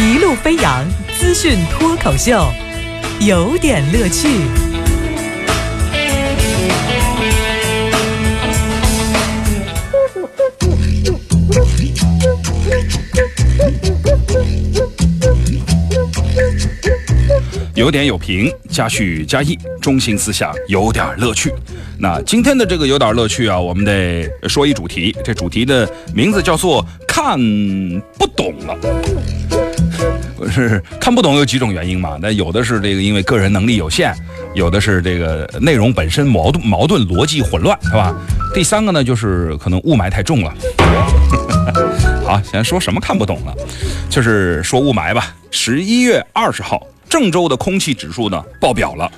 一路飞扬资讯脱口秀，有点乐趣。有点有评，加叙加意，中心思想有点乐趣。那今天的这个有点乐趣啊，我们得说一主题，这主题的名字叫做“看不懂了”。是看不懂有几种原因嘛？那有的是这个因为个人能力有限，有的是这个内容本身矛盾矛盾逻辑混乱，是吧？第三个呢，就是可能雾霾太重了。好，先说什么看不懂了，就是说雾霾吧。十一月二十号。郑州的空气指数呢爆表了，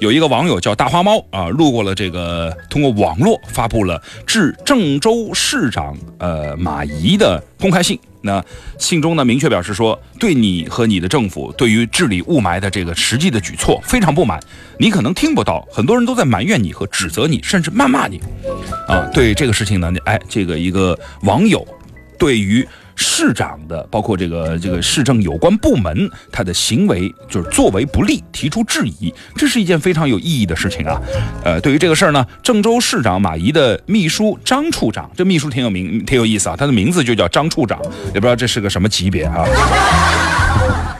有一个网友叫大花猫啊，路过了这个，通过网络发布了致郑州市长呃马仪的公开信。那信中呢明确表示说，对你和你的政府对于治理雾霾的这个实际的举措非常不满。你可能听不到，很多人都在埋怨你和指责你，甚至谩骂你。啊，对这个事情呢，哎，这个一个网友对于。市长的包括这个这个市政有关部门，他的行为就是作为不利，提出质疑，这是一件非常有意义的事情啊。呃，对于这个事儿呢，郑州市长马怡的秘书张处长，这秘书挺有名，挺有意思啊，他的名字就叫张处长，也不知道这是个什么级别啊。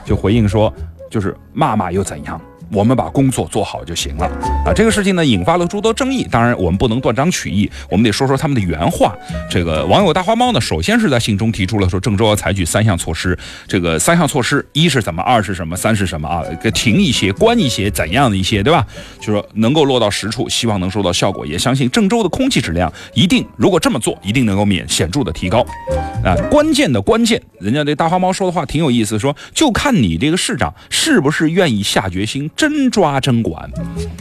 就回应说，就是骂骂又怎样？我们把工作做好就行了啊！这个事情呢，引发了诸多争议。当然，我们不能断章取义，我们得说说他们的原话。这个网友大花猫呢，首先是在信中提出了说，郑州要采取三项措施。这个三项措施，一是怎么，二是什么，三是什么啊？给停一些，关一些，怎样的一些，对吧？就说能够落到实处，希望能收到效果。也相信郑州的空气质量一定，如果这么做，一定能够免显著的提高。啊，关键的关键，人家这大花猫说的话挺有意思，说就看你这个市长是不是愿意下决心。真抓真管。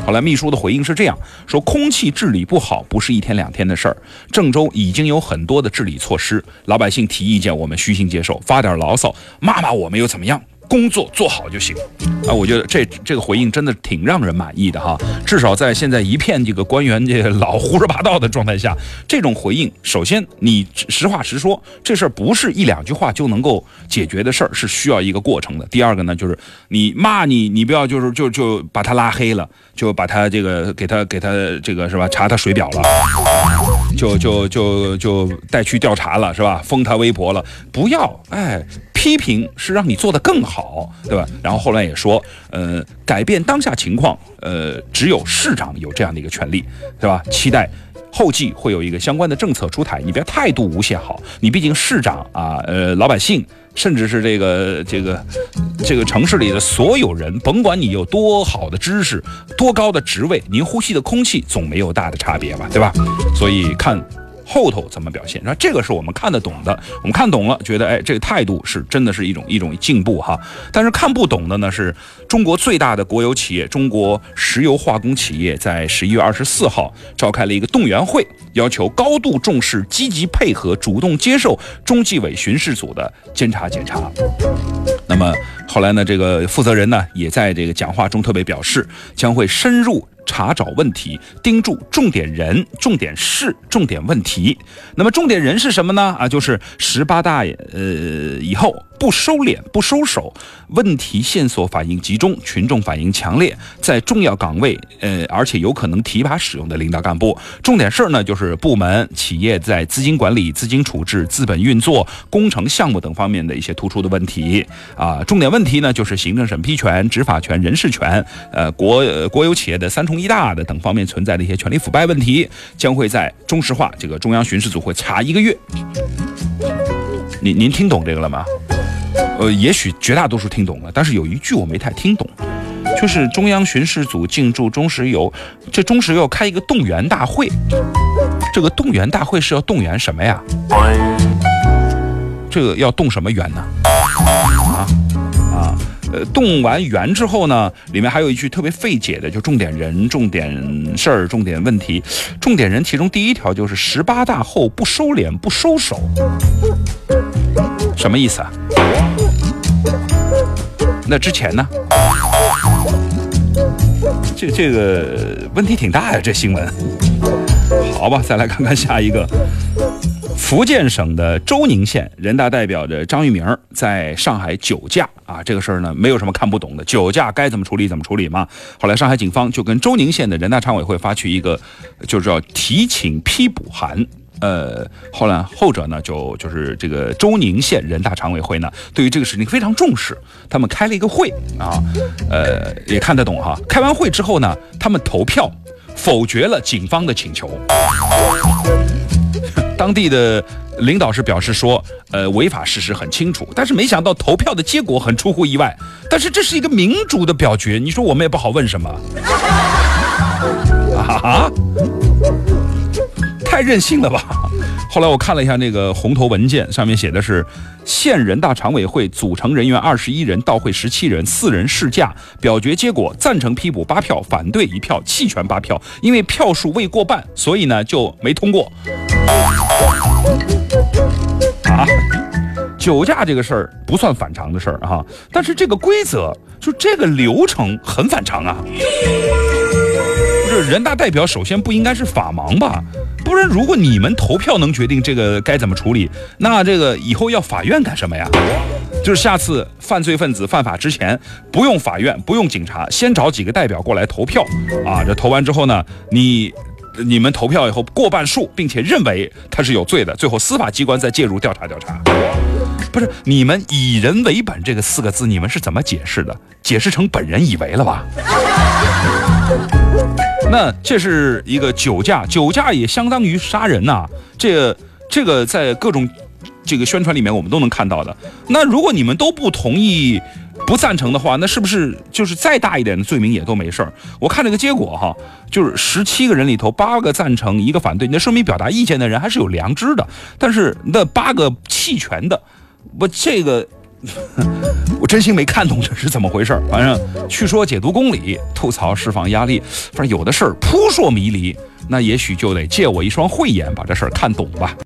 后来秘书的回应是这样说：空气治理不好不是一天两天的事儿，郑州已经有很多的治理措施，老百姓提意见我们虚心接受，发点牢骚骂骂我们又怎么样？工作做好就行啊！我觉得这这个回应真的挺让人满意的哈。至少在现在一片这个官员这老胡说八道的状态下，这种回应，首先你实话实说，这事儿不是一两句话就能够解决的事儿，是需要一个过程的。第二个呢，就是你骂你，你不要就是就就把他拉黑了，就把他这个给他给他这个是吧？查他水表了，就就就就带去调查了是吧？封他微博了，不要哎。批评是让你做得更好，对吧？然后后来也说，呃，改变当下情况，呃，只有市长有这样的一个权利，对吧？期待后继会有一个相关的政策出台，你别态度无限好，你毕竟市长啊，呃，老百姓，甚至是这个这个这个城市里的所有人，甭管你有多好的知识，多高的职位，您呼吸的空气总没有大的差别吧，对吧？所以看。后头怎么表现？那这个是我们看得懂的，我们看懂了，觉得哎，这个态度是真的是一种一种进步哈。但是看不懂的呢，是中国最大的国有企业中国石油化工企业在十一月二十四号召开了一个动员会，要求高度重视、积极配合、主动接受中纪委巡视组的监察检查。那么后来呢，这个负责人呢也在这个讲话中特别表示，将会深入。查找问题，盯住重点人、重点事、重点问题。那么重点人是什么呢？啊，就是十八大呃以后。不收敛，不收手，问题线索反映集中，群众反映强烈，在重要岗位，呃，而且有可能提拔使用的领导干部，重点事儿呢，就是部门、企业在资金管理、资金处置、资本运作、工程项目等方面的一些突出的问题啊。重点问问题呢，就是行政审批权、执法权、人事权，呃，国国有企业的三重一大的等方面存在的一些权力腐败问题，将会在中石化这个中央巡视组会查一个月。您您听懂这个了吗？呃，也许绝大多数听懂了，但是有一句我没太听懂，就是中央巡视组进驻中石油，这中石油开一个动员大会，这个动员大会是要动员什么呀？这个要动什么员呢？啊，呃，动完圆之后呢，里面还有一句特别费解的，就重点人、重点事儿、重点问题，重点人其中第一条就是十八大后不收敛、不收手。什么意思啊？那之前呢？这这个问题挺大呀，这新闻。好吧，再来看看下一个。福建省的周宁县人大代表的张玉明在上海酒驾啊，这个事儿呢没有什么看不懂的，酒驾该怎么处理怎么处理嘛。后来上海警方就跟周宁县的人大常委会发去一个，就是要提请批捕函。呃，后来后者呢就就是这个周宁县人大常委会呢，对于这个事情非常重视，他们开了一个会啊，呃也看得懂哈。开完会之后呢，他们投票否决了警方的请求。当地的领导是表示说，呃，违法事实很清楚，但是没想到投票的结果很出乎意外。但是这是一个民主的表决，你说我们也不好问什么。啊？太任性了吧！后来我看了一下那个红头文件，上面写的是县人大常委会组成人员二十一人，到会十七人，四人试驾。表决结果：赞成批捕八票，反对一票，弃权八票。因为票数未过半，所以呢就没通过。啊，酒驾这个事儿不算反常的事儿哈，但是这个规则就这个流程很反常啊。不是人大代表首先不应该是法盲吧？不然，如果你们投票能决定这个该怎么处理，那这个以后要法院干什么呀？就是下次犯罪分子犯法之前，不用法院，不用警察，先找几个代表过来投票啊。这投完之后呢，你你们投票以后过半数，并且认为他是有罪的，最后司法机关再介入调查调查。不是你们以人为本这个四个字，你们是怎么解释的？解释成本人以为了吧？那这是一个酒驾，酒驾也相当于杀人呐。这这个在各种这个宣传里面我们都能看到的。那如果你们都不同意、不赞成的话，那是不是就是再大一点的罪名也都没事儿？我看这个结果哈，就是十七个人里头八个赞成，一个反对，那说明表达意见的人还是有良知的。但是那八个弃权的，我这个。我真心没看懂这是怎么回事反正去说解读公理，吐槽释放压力，反正有的事儿扑朔迷离，那也许就得借我一双慧眼把这事儿看懂吧。